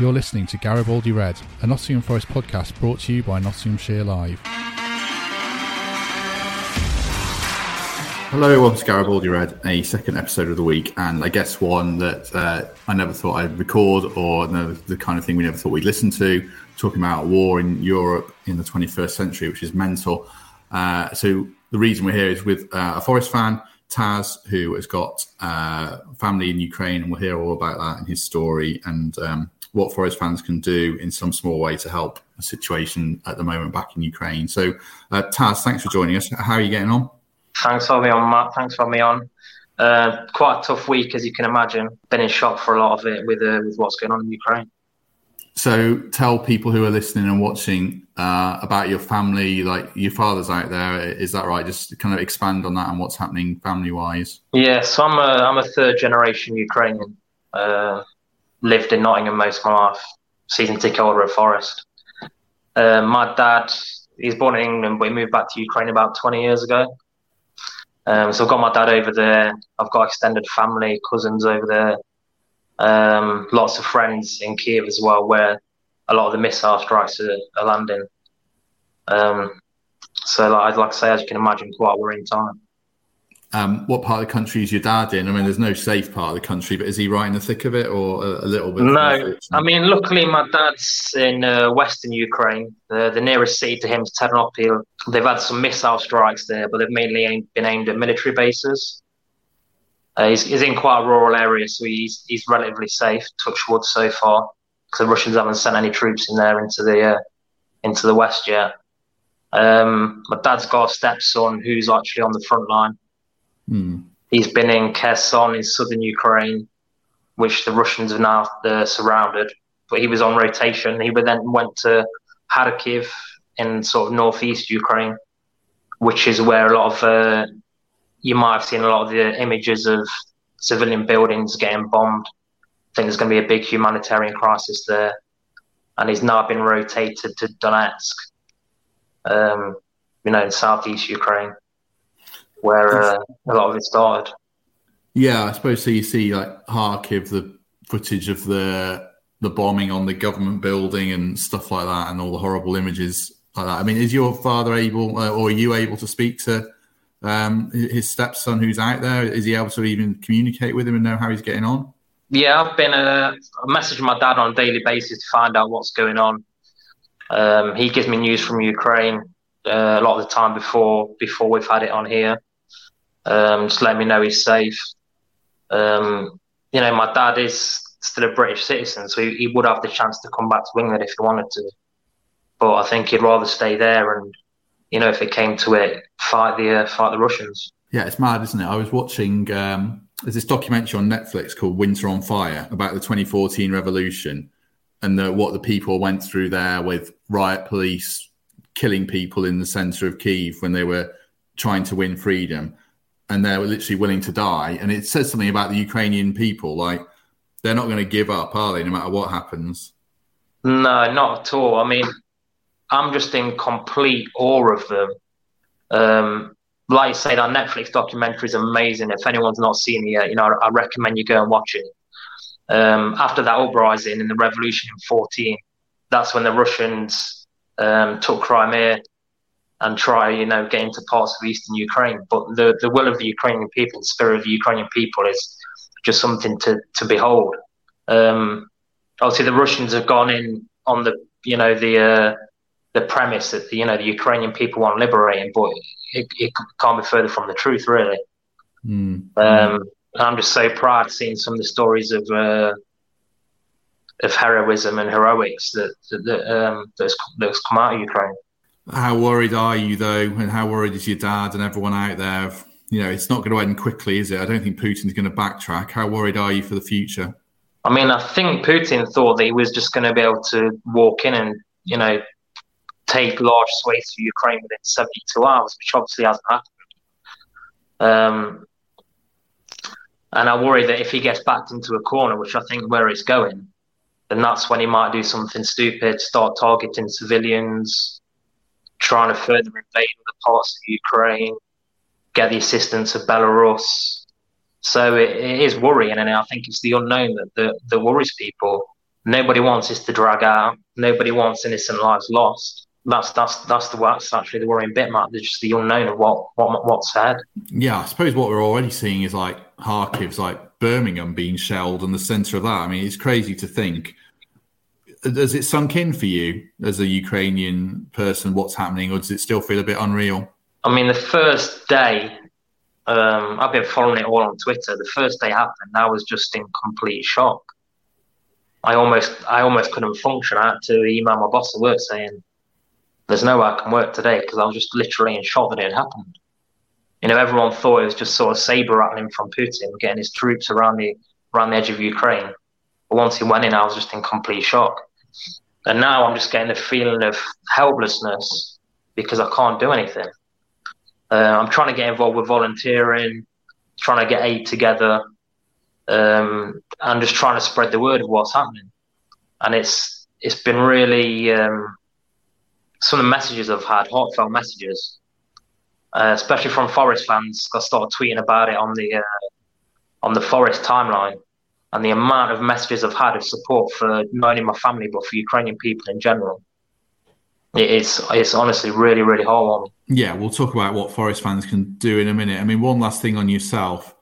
You're listening to Garibaldi Red, a Nottingham Forest podcast brought to you by Nottinghamshire Live. Hello, welcome to Garibaldi Red, a second episode of the week, and I guess one that uh, I never thought I'd record, or no, the kind of thing we never thought we'd listen to, talking about war in Europe in the 21st century, which is mental. Uh, so the reason we're here is with uh, a Forest fan, Taz, who has got uh, family in Ukraine, and we'll hear all about that in his story and um, what Forest fans can do in some small way to help the situation at the moment back in Ukraine. So, uh, Taz, thanks for joining us. How are you getting on? Thanks for me on, Matt. Thanks for me on. Uh, quite a tough week, as you can imagine. Been in shock for a lot of it with uh, with what's going on in Ukraine. So, tell people who are listening and watching uh, about your family. Like your father's out there, is that right? Just kind of expand on that and what's happening family wise. Yeah, so I'm a I'm a third generation Ukrainian. Uh, lived in Nottingham most of my life. Season ticket holder at Forest. Uh, my dad, he's born in England, but he moved back to Ukraine about 20 years ago. Um, so I've got my dad over there. I've got extended family, cousins over there. Um, lots of friends in Kiev as well, where a lot of the missile strikes are, are landing. Um, so, like, I'd like I say, as you can imagine, quite a worrying time. Um, what part of the country is your dad in? I mean, there's no safe part of the country, but is he right in the thick of it, or a, a little bit? No, I mean, luckily my dad's in uh, western Ukraine. The, the nearest city to him is Ternopil. They've had some missile strikes there, but they've mainly aimed, been aimed at military bases. Uh, he's, he's, in quite a rural area, so he's he's relatively safe. Touch wood so far, because the Russians haven't sent any troops in there into the uh, into the west yet. Um, my dad's got a stepson who's actually on the front line Hmm. He's been in Kherson in southern Ukraine, which the Russians have now uh, surrounded. But he was on rotation. He then went to Kharkiv in sort of northeast Ukraine, which is where a lot of uh, you might have seen a lot of the images of civilian buildings getting bombed. I think there's going to be a big humanitarian crisis there, and he's now been rotated to Donetsk, um, you know, in southeast Ukraine where uh, a lot of it started. Yeah, I suppose so. You see, like Kharkiv, the footage of the the bombing on the government building and stuff like that, and all the horrible images like that. I mean, is your father able, uh, or are you able to speak to um, his stepson who's out there? Is he able to even communicate with him and know how he's getting on? Yeah, I've been uh, messaging my dad on a daily basis to find out what's going on. Um, he gives me news from Ukraine uh, a lot of the time before before we've had it on here um, just let me know he's safe. Um, you know, my dad is still a British citizen, so he, he, would have the chance to come back to England if he wanted to. But I think he'd rather stay there and, you know, if it came to it, fight the uh, fight the Russians. Yeah, it's mad, isn't it? I was watching. Um, there's this documentary on Netflix called Winter on Fire about the 2014 revolution and the, what the people went through there with riot police killing people in the centre of Kiev when they were trying to win freedom and they were literally willing to die. And it says something about the Ukrainian people, like they're not going to give up, are they? No matter what happens. No, not at all. I mean, I'm just in complete awe of them. Um, like I say, that Netflix documentary is amazing. If anyone's not seen it yet, you know, I, I recommend you go and watch it. Um, after that uprising in the revolution in 14, that's when the Russians um, took Crimea and try, you know, get into parts of eastern Ukraine. But the, the will of the Ukrainian people, the spirit of the Ukrainian people is just something to, to behold. Um, obviously, the Russians have gone in on the, you know, the uh, the premise that, the, you know, the Ukrainian people want liberating, but it, it can't be further from the truth, really. Mm. Um, I'm just so proud seeing some of the stories of uh, of heroism and heroics that that, that um, that's, that's come out of Ukraine. How worried are you though, and how worried is your dad and everyone out there? You know, it's not going to end quickly, is it? I don't think Putin's going to backtrack. How worried are you for the future? I mean, I think Putin thought that he was just going to be able to walk in and, you know, take large swathes of Ukraine within 72 hours, which obviously hasn't happened. Um, and I worry that if he gets backed into a corner, which I think where it's going, then that's when he might do something stupid, start targeting civilians, trying to further invade other parts of Ukraine, get the assistance of Belarus. So it, it is worrying, and I think it's the unknown that, that, that worries people. Nobody wants this to drag out. Nobody wants innocent lives lost. That's that's that's the that's actually the worrying bit, Matt. There's just the unknown of what what what's said. Yeah, I suppose what we're already seeing is like Kharkiv's like Birmingham being shelled in the centre of that. I mean, it's crazy to think. Has it sunk in for you as a Ukrainian person what's happening, or does it still feel a bit unreal? I mean, the first day, um, I've been following it all on Twitter. The first day happened, I was just in complete shock. I almost, I almost couldn't function. I had to email my boss at work saying, "There's no way I can work today" because I was just literally in shock that it had happened. You know, everyone thought it was just sort of saber rattling from Putin, getting his troops around the around the edge of Ukraine. But once he went in, I was just in complete shock. And now I'm just getting the feeling of helplessness because I can't do anything. Uh, I'm trying to get involved with volunteering, trying to get aid together, um, and just trying to spread the word of what's happening. And it's it's been really um, some of the messages I've had, heartfelt messages, uh, especially from Forest fans. I started tweeting about it on the uh, on the Forest timeline, and the amount of messages I've had of support for not only my family but for Ukrainian people in general. It's it's honestly really really heartwarming. Yeah, we'll talk about what Forest fans can do in a minute. I mean, one last thing on yourself.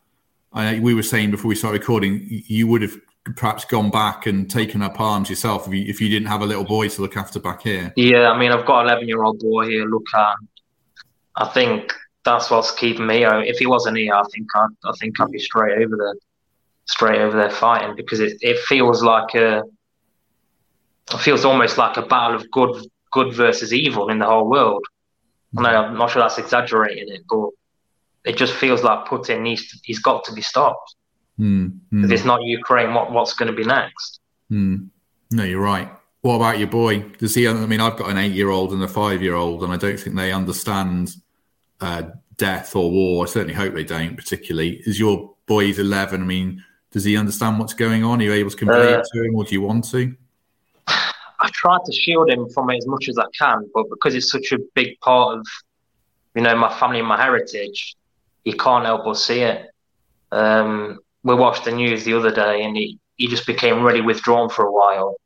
I, we were saying before we started recording, you would have perhaps gone back and taken up arms yourself if you, if you didn't have a little boy to look after back here. Yeah, I mean, I've got an 11 year old boy here, look at. I think that's what's keeping me. If he wasn't here, I think I'd, I think I'd be straight over there, straight over there fighting because it, it feels like a, it feels almost like a battle of good good versus evil in the whole world. I know I'm not sure that's exaggerating it, but it just feels like Putin needs to, he's got to be stopped. Mm, mm. If it's not Ukraine, what what's going to be next? Mm. No, you're right. What about your boy? Does he? I mean, I've got an eight-year-old and a five-year-old, and I don't think they understand uh, death or war. I certainly hope they don't. Particularly, is your boy? He's eleven. I mean, does he understand what's going on? Are you able to convey uh, it to him, or do you want to? I try to shield him from it as much as I can, but because it's such a big part of, you know, my family and my heritage, he can't help but see it. Um, we watched the news the other day, and he, he just became really withdrawn for a while,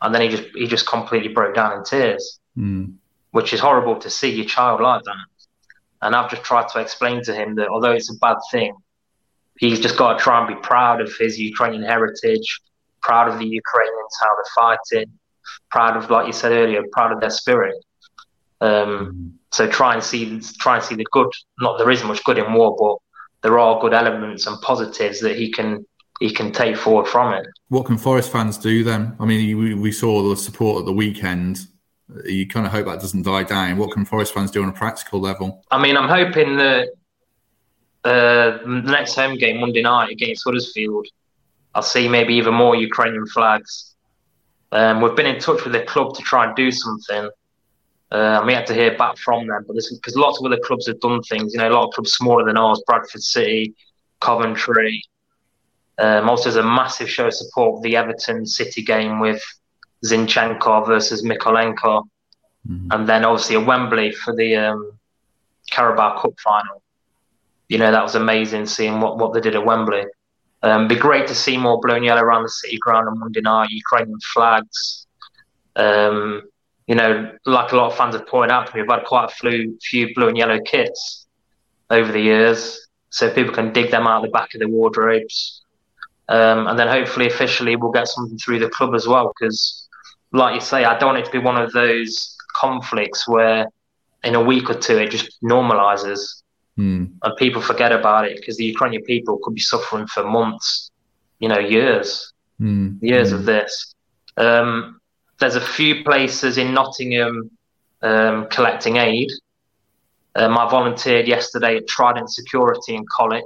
and then he just he just completely broke down in tears, mm. which is horrible to see your child like that. And I've just tried to explain to him that although it's a bad thing, he's just got to try and be proud of his Ukrainian heritage, proud of the Ukrainians how they're fighting, proud of like you said earlier, proud of their spirit. Um, mm. so try and see try and see the good. Not there isn't much good in war, but there are good elements and positives that he can he can take forward from it. What can Forest fans do then? I mean, we, we saw the support at the weekend. You kind of hope that doesn't die down. What can Forest fans do on a practical level? I mean, I'm hoping that uh, the next home game Monday night against Huddersfield, I'll see maybe even more Ukrainian flags. Um, we've been in touch with the club to try and do something. Uh, I'm yet to hear back from them, but because lots of other clubs have done things. You know, a lot of clubs smaller than ours, Bradford City, Coventry. Um, also, there's a massive show of support for the Everton City game with Zinchenko versus Mykolenko, mm-hmm. and then obviously at Wembley for the um, Carabao Cup final. You know, that was amazing seeing what, what they did at Wembley. Um, be great to see more blue and yellow around the city ground on Monday night, Ukrainian flags. Um, you know, like a lot of fans have pointed out to me, we've had quite a few, few blue and yellow kits over the years, so people can dig them out of the back of their wardrobes. Um, and then hopefully, officially, we'll get something through the club as well. Because, like you say, I don't want it to be one of those conflicts where in a week or two it just normalizes mm. and people forget about it because the Ukrainian people could be suffering for months, you know, years, mm. years mm. of this. Um, there's a few places in Nottingham um, collecting aid. Um, I volunteered yesterday at Trident Security in Colwick.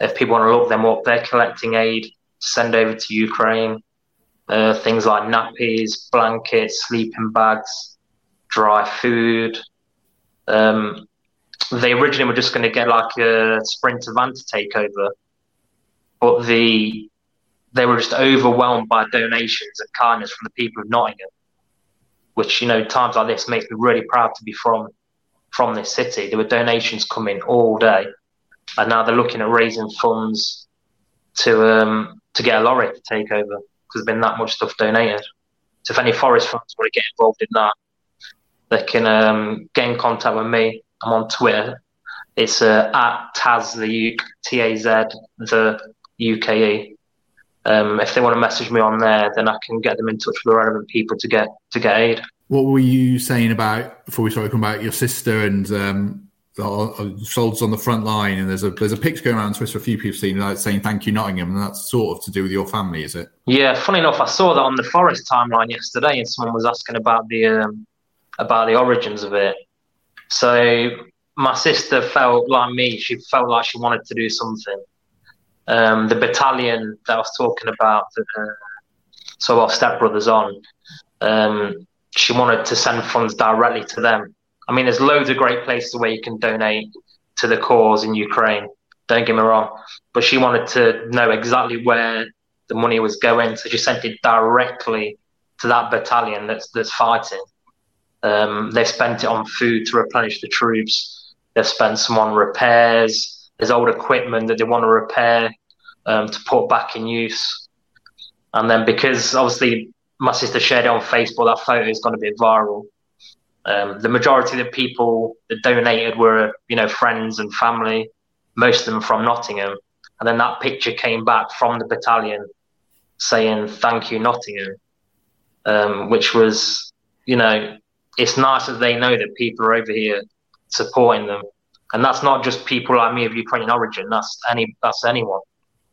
If people want to look them up, they're collecting aid to send over to Ukraine. Uh, things like nappies, blankets, sleeping bags, dry food. Um, they originally were just going to get like a sprinter van to take over, but the they were just overwhelmed by donations and kindness from the people of Nottingham, which you know times like this makes me really proud to be from from this city. There were donations coming all day, and now they're looking at raising funds to um, to get a lorry to take over because there's been that much stuff donated. So if any forest fans want to get involved in that, they can um, get in contact with me. I'm on Twitter. It's uh, at Taz the the UKE. Um, if they want to message me on there, then I can get them in touch with the relevant people to get to get aid. What were you saying about before we started talking about your sister and um, soldiers on the front line? And there's a there's a picture going around on Twitter. A few people seen like saying "Thank you, Nottingham," and that's sort of to do with your family, is it? Yeah, funny enough, I saw that on the Forest timeline yesterday, and someone was asking about the um, about the origins of it. So my sister felt like me; she felt like she wanted to do something. Um, the battalion that I was talking about, uh, so our stepbrothers on. Um, she wanted to send funds directly to them. I mean, there's loads of great places where you can donate to the cause in Ukraine. Don't get me wrong, but she wanted to know exactly where the money was going, so she sent it directly to that battalion that's that's fighting. Um, they've spent it on food to replenish the troops. They've spent some on repairs. There's old equipment that they want to repair um, to put back in use. And then because obviously my sister shared it on Facebook. That photo is going to be viral. Um, the majority of the people that donated were, you know, friends and family, most of them from Nottingham. And then that picture came back from the battalion saying, thank you, Nottingham, um, which was, you know, it's nice that they know that people are over here supporting them. And that's not just people like me of Ukrainian origin. That's any, that's anyone.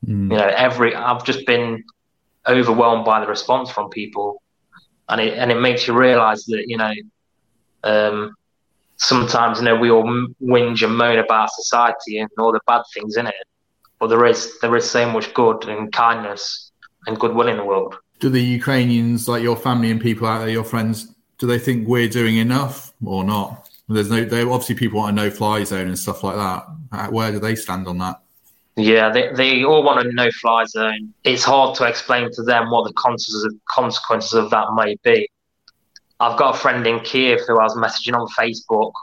Mm. You know, every, I've just been overwhelmed by the response from people, and it and it makes you realise that you know um, sometimes you know we all whinge and moan about society and all the bad things in it, but there is there is so much good and kindness and goodwill in the world. Do the Ukrainians, like your family and people out there, your friends, do they think we're doing enough or not? There's no, they obviously people want a no-fly zone and stuff like that. Where do they stand on that? Yeah, they, they all want a no fly zone. It's hard to explain to them what the consequences of, consequences of that may be. I've got a friend in Kiev who I was messaging on Facebook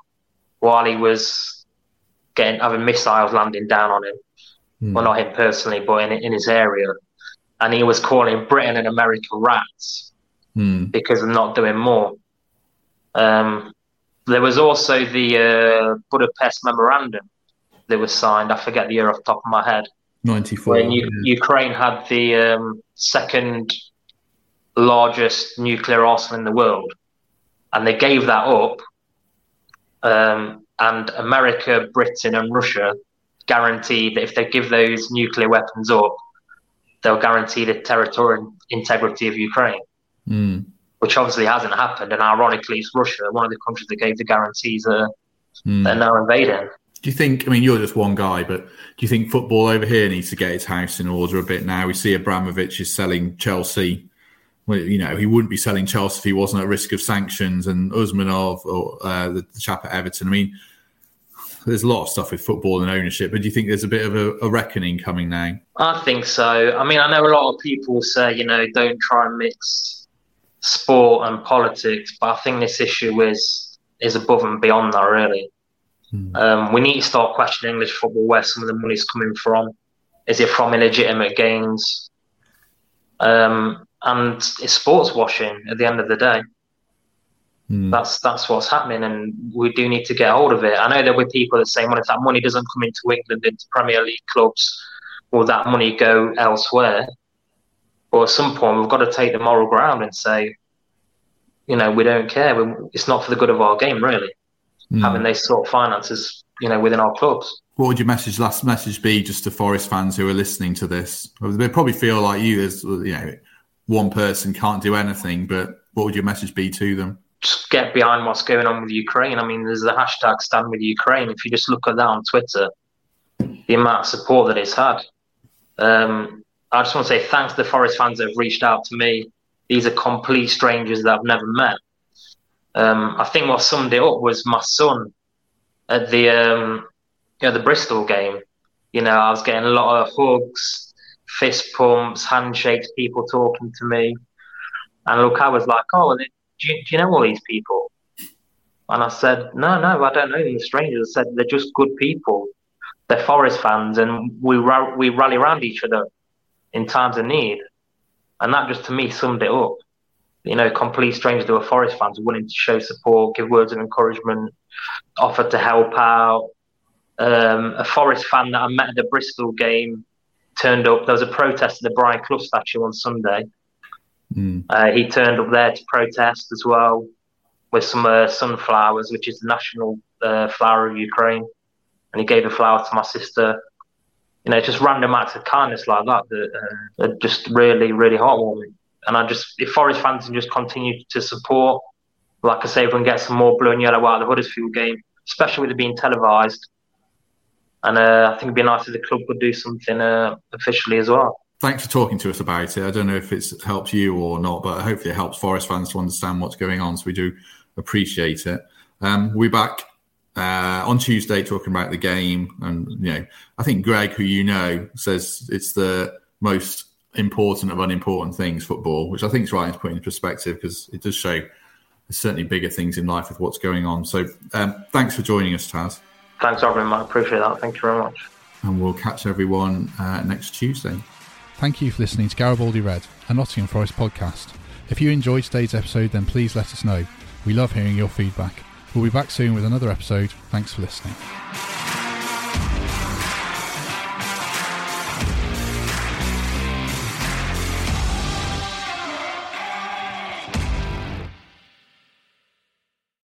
while he was getting having missiles landing down on him. Mm. Well, not him personally, but in, in his area. And he was calling Britain and America rats mm. because of not doing more. Um, there was also the uh, Budapest Memorandum, that was signed. I forget the year off the top of my head. 94. When U- yeah. Ukraine had the um, second largest nuclear arsenal in the world. And they gave that up. Um, and America, Britain, and Russia guaranteed that if they give those nuclear weapons up, they'll guarantee the territorial integrity of Ukraine, mm. Which obviously hasn't happened. And ironically, it's Russia, one of the countries that gave the guarantees that mm. they're now invading. Do you think? I mean, you're just one guy, but do you think football over here needs to get its house in order a bit now? We see Abramovich is selling Chelsea. Well, you know, he wouldn't be selling Chelsea if he wasn't at risk of sanctions, and Usmanov or uh, the, the chap at Everton. I mean, there's a lot of stuff with football and ownership, but do you think there's a bit of a, a, reckoning coming now? I think so. I mean, I know a lot of people say, you know, don't try and mix sport and politics, but I think this issue is is above and beyond that, really. Mm. Um, we need to start questioning English football where some of the money's coming from. Is it from illegitimate gains? Um, and it's sports washing at the end of the day. Mm. That's that's what's happening, and we do need to get hold of it. I know there were people that say, "Well, if that money doesn't come into England into Premier League clubs, will that money go elsewhere?" But at some point, we've got to take the moral ground and say, you know, we don't care. It's not for the good of our game, really mm. having these sort of finances, you know, within our clubs. What would your message, last message, be just to Forest fans who are listening to this? They probably feel like you, as you know, one person can't do anything. But what would your message be to them? Just get behind what's going on with Ukraine. I mean, there's the hashtag Stand with Ukraine. If you just look at that on Twitter, the amount of support that it's had. Um, I just want to say thanks to the Forest fans that have reached out to me. These are complete strangers that I've never met. Um, I think what summed it up was my son at the um, you know the Bristol game. You know, I was getting a lot of hugs, fist pumps, handshakes, people talking to me, and look, I was like, "Oh, do you, do you know all these people?" And I said, "No, no, I don't know these strangers." I said, "They're just good people. They're Forest fans, and we ra- we rally around each other in times of need." And that just to me summed it up you know, complete strangers who are Forest fans willing to show support, give words of encouragement, offer to help out. Um, a Forest fan that I met at the Bristol game turned up. There was a protest at the Brian Clough statue on Sunday. Mm. Uh, he turned up there to protest as well with some uh, sunflowers, which is the national uh, flower of Ukraine. And he gave a flower to my sister. You know, just random acts of kindness like that that uh, are just really, really heartwarming. And I just, if Forest fans can just continue to support, like I say, if we can get some more blue and yellow out of the Huddersfield game, especially with it being televised. And uh, I think it'd be nice if the club could do something uh, officially as well. Thanks for talking to us about it. I don't know if it's helped you or not, but hopefully it helps Forest fans to understand what's going on. So we do appreciate it. Um, we'll be back uh, on Tuesday talking about the game. And, you know, I think Greg, who you know, says it's the most important of unimportant things, football, which I think is right to put in perspective because it does show there's certainly bigger things in life with what's going on. So um, thanks for joining us, Taz. Thanks, Robin. I appreciate that. Thank you very much. And we'll catch everyone uh, next Tuesday. Thank you for listening to Garibaldi Red, a Nottingham Forest podcast. If you enjoyed today's episode, then please let us know. We love hearing your feedback. We'll be back soon with another episode. Thanks for listening.